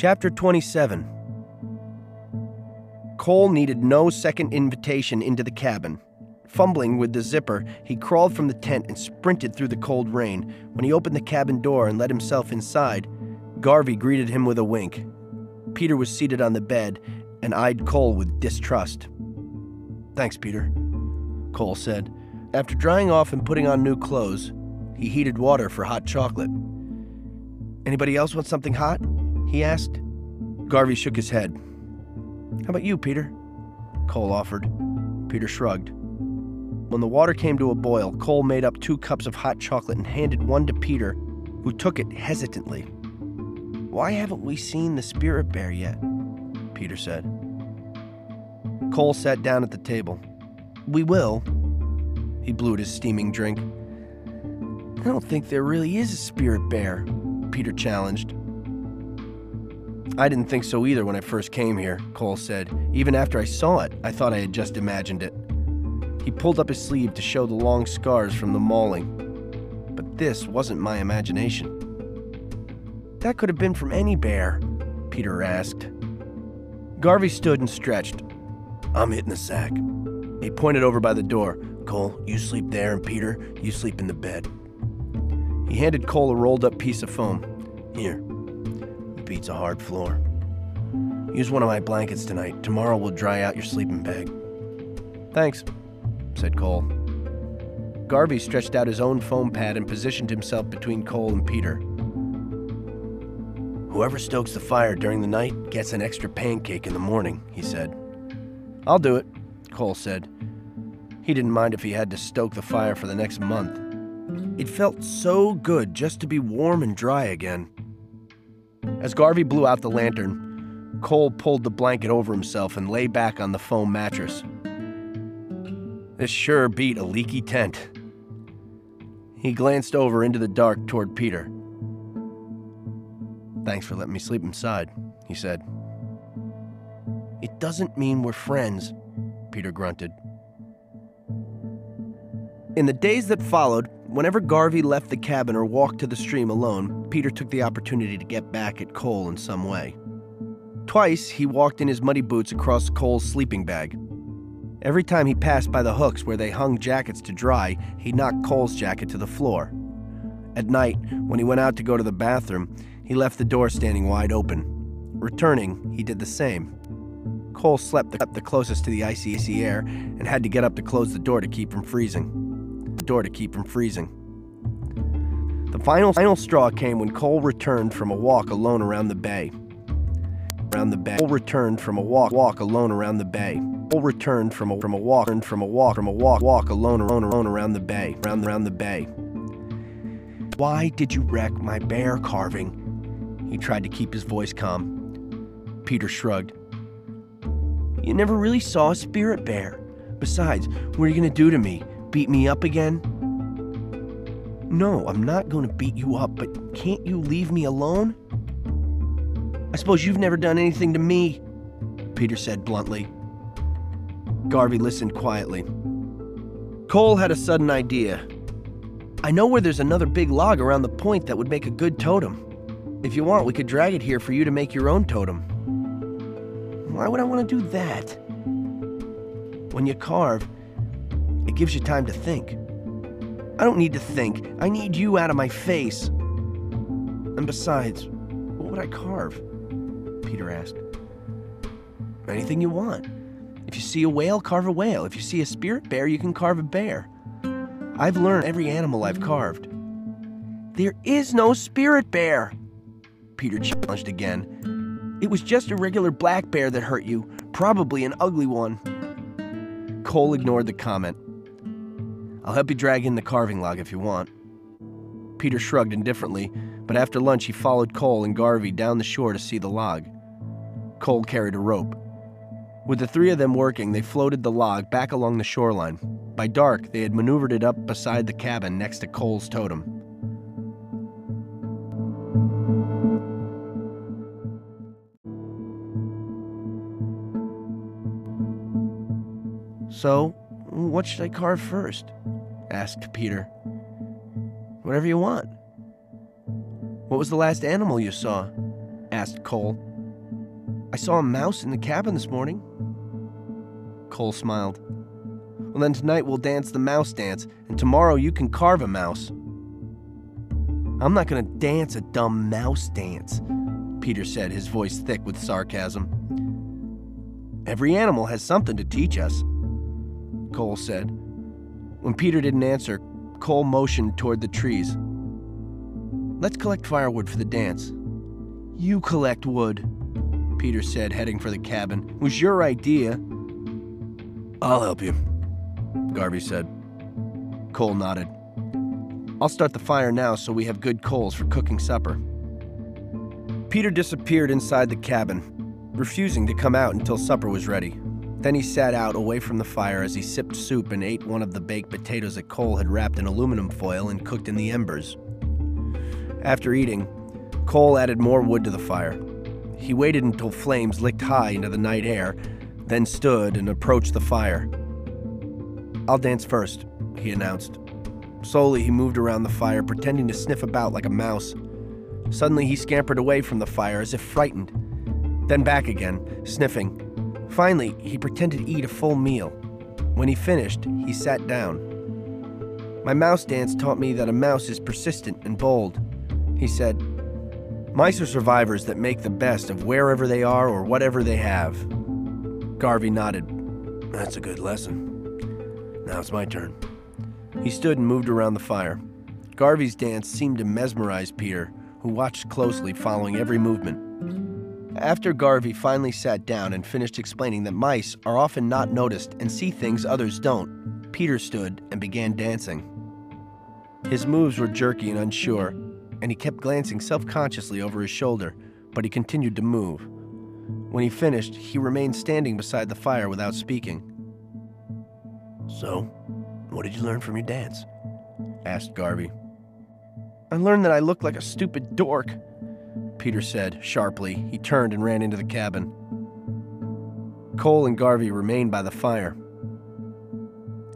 Chapter 27 Cole needed no second invitation into the cabin. Fumbling with the zipper, he crawled from the tent and sprinted through the cold rain. When he opened the cabin door and let himself inside, Garvey greeted him with a wink. Peter was seated on the bed and eyed Cole with distrust. Thanks, Peter, Cole said. After drying off and putting on new clothes, he heated water for hot chocolate. Anybody else want something hot? He asked. Garvey shook his head. How about you, Peter? Cole offered. Peter shrugged. When the water came to a boil, Cole made up two cups of hot chocolate and handed one to Peter, who took it hesitantly. Why haven't we seen the spirit bear yet? Peter said. Cole sat down at the table. We will. He blew at his steaming drink. I don't think there really is a spirit bear, Peter challenged. I didn't think so either when I first came here, Cole said. Even after I saw it, I thought I had just imagined it. He pulled up his sleeve to show the long scars from the mauling. But this wasn't my imagination. That could have been from any bear, Peter asked. Garvey stood and stretched. I'm hitting the sack. He pointed over by the door. Cole, you sleep there, and Peter, you sleep in the bed. He handed Cole a rolled up piece of foam. Here, beats a hard floor. Use one of my blankets tonight. Tomorrow we'll dry out your sleeping bag. Thanks, said Cole. Garvey stretched out his own foam pad and positioned himself between Cole and Peter. Whoever stokes the fire during the night gets an extra pancake in the morning, he said. I'll do it, Cole said. He didn't mind if he had to stoke the fire for the next month. It felt so good just to be warm and dry again. As Garvey blew out the lantern, Cole pulled the blanket over himself and lay back on the foam mattress. This sure beat a leaky tent. He glanced over into the dark toward Peter. Thanks for letting me sleep inside, he said. It doesn't mean we're friends, Peter grunted. In the days that followed, whenever Garvey left the cabin or walked to the stream alone, Peter took the opportunity to get back at Cole in some way. Twice, he walked in his muddy boots across Cole's sleeping bag. Every time he passed by the hooks where they hung jackets to dry, he knocked Cole's jacket to the floor. At night, when he went out to go to the bathroom, he left the door standing wide open. Returning, he did the same. Cole slept the, the closest to the icy, icy air and had to get up to close the door to keep from freezing. Door to keep from freezing. The final, final straw came when Cole returned from a walk alone around the bay. Around the bay. Cole returned from a walk, walk alone around the bay. Cole returned from a from a walk, from a walk, from a walk, walk alone, alone, alone around the bay, around around the bay. Why did you wreck my bear carving? He tried to keep his voice calm. Peter shrugged. You never really saw a spirit bear. Besides, what are you gonna do to me? Beat me up again? No, I'm not going to beat you up, but can't you leave me alone? I suppose you've never done anything to me, Peter said bluntly. Garvey listened quietly. Cole had a sudden idea. I know where there's another big log around the point that would make a good totem. If you want, we could drag it here for you to make your own totem. Why would I want to do that? When you carve, it gives you time to think. I don't need to think. I need you out of my face. And besides, what would I carve? Peter asked. Anything you want. If you see a whale, carve a whale. If you see a spirit bear, you can carve a bear. I've learned every animal I've carved. There is no spirit bear, Peter challenged again. It was just a regular black bear that hurt you, probably an ugly one. Cole ignored the comment. I'll help you drag in the carving log if you want. Peter shrugged indifferently, but after lunch he followed Cole and Garvey down the shore to see the log. Cole carried a rope. With the three of them working, they floated the log back along the shoreline. By dark, they had maneuvered it up beside the cabin next to Cole's totem. So, what should I carve first? Asked Peter. Whatever you want. What was the last animal you saw? asked Cole. I saw a mouse in the cabin this morning. Cole smiled. Well, then tonight we'll dance the mouse dance, and tomorrow you can carve a mouse. I'm not gonna dance a dumb mouse dance, Peter said, his voice thick with sarcasm. Every animal has something to teach us, Cole said. When Peter didn't answer, Cole motioned toward the trees. Let's collect firewood for the dance. You collect wood, Peter said, heading for the cabin. It was your idea. I'll help you, Garvey said. Cole nodded. I'll start the fire now so we have good coals for cooking supper. Peter disappeared inside the cabin, refusing to come out until supper was ready. Then he sat out away from the fire as he sipped soup and ate one of the baked potatoes that Cole had wrapped in aluminum foil and cooked in the embers. After eating, Cole added more wood to the fire. He waited until flames licked high into the night air, then stood and approached the fire. I'll dance first, he announced. Slowly, he moved around the fire, pretending to sniff about like a mouse. Suddenly, he scampered away from the fire as if frightened, then back again, sniffing. Finally, he pretended to eat a full meal. When he finished, he sat down. My mouse dance taught me that a mouse is persistent and bold. He said, Mice are survivors that make the best of wherever they are or whatever they have. Garvey nodded. That's a good lesson. Now it's my turn. He stood and moved around the fire. Garvey's dance seemed to mesmerize Peter, who watched closely, following every movement. After Garvey finally sat down and finished explaining that mice are often not noticed and see things others don't, Peter stood and began dancing. His moves were jerky and unsure, and he kept glancing self consciously over his shoulder, but he continued to move. When he finished, he remained standing beside the fire without speaking. So, what did you learn from your dance? asked Garvey. I learned that I look like a stupid dork, Peter said sharply. He turned and ran into the cabin. Cole and Garvey remained by the fire.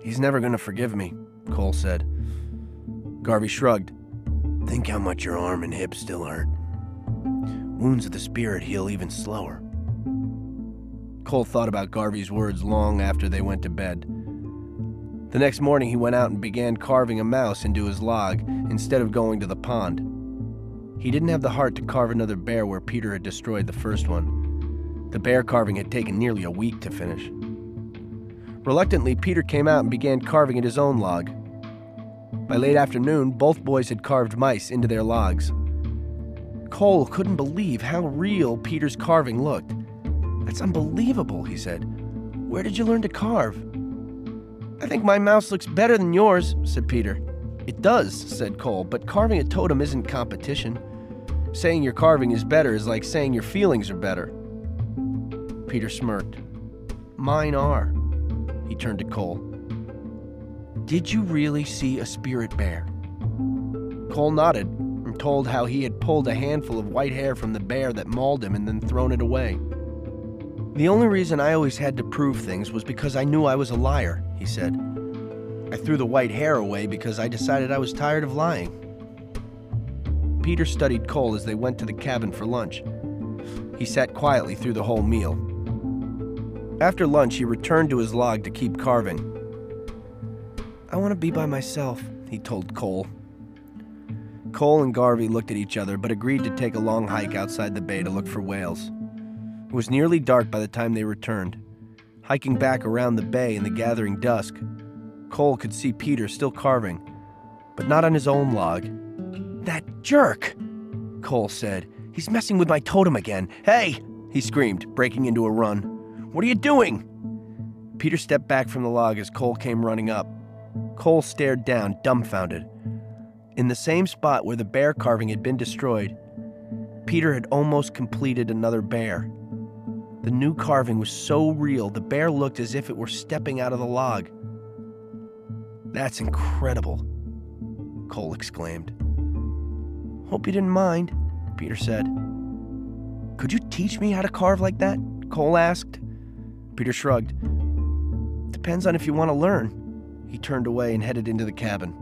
He's never going to forgive me, Cole said. Garvey shrugged. Think how much your arm and hip still hurt. Wounds of the spirit heal even slower. Cole thought about Garvey's words long after they went to bed. The next morning, he went out and began carving a mouse into his log instead of going to the pond. He didn't have the heart to carve another bear where Peter had destroyed the first one. The bear carving had taken nearly a week to finish. Reluctantly, Peter came out and began carving at his own log. By late afternoon, both boys had carved mice into their logs. Cole couldn't believe how real Peter's carving looked. That's unbelievable, he said. Where did you learn to carve? I think my mouse looks better than yours, said Peter. It does, said Cole, but carving a totem isn't competition. Saying your carving is better is like saying your feelings are better. Peter smirked. Mine are. He turned to Cole. Did you really see a spirit bear? Cole nodded and told how he had pulled a handful of white hair from the bear that mauled him and then thrown it away. The only reason I always had to prove things was because I knew I was a liar, he said. I threw the white hair away because I decided I was tired of lying. Peter studied Cole as they went to the cabin for lunch. He sat quietly through the whole meal. After lunch, he returned to his log to keep carving. I want to be by myself, he told Cole. Cole and Garvey looked at each other but agreed to take a long hike outside the bay to look for whales. It was nearly dark by the time they returned. Hiking back around the bay in the gathering dusk, Cole could see Peter still carving, but not on his own log. That jerk! Cole said. He's messing with my totem again. Hey! He screamed, breaking into a run. What are you doing? Peter stepped back from the log as Cole came running up. Cole stared down, dumbfounded. In the same spot where the bear carving had been destroyed, Peter had almost completed another bear. The new carving was so real, the bear looked as if it were stepping out of the log. That's incredible, Cole exclaimed. Hope you didn't mind, Peter said. Could you teach me how to carve like that? Cole asked. Peter shrugged. Depends on if you want to learn. He turned away and headed into the cabin.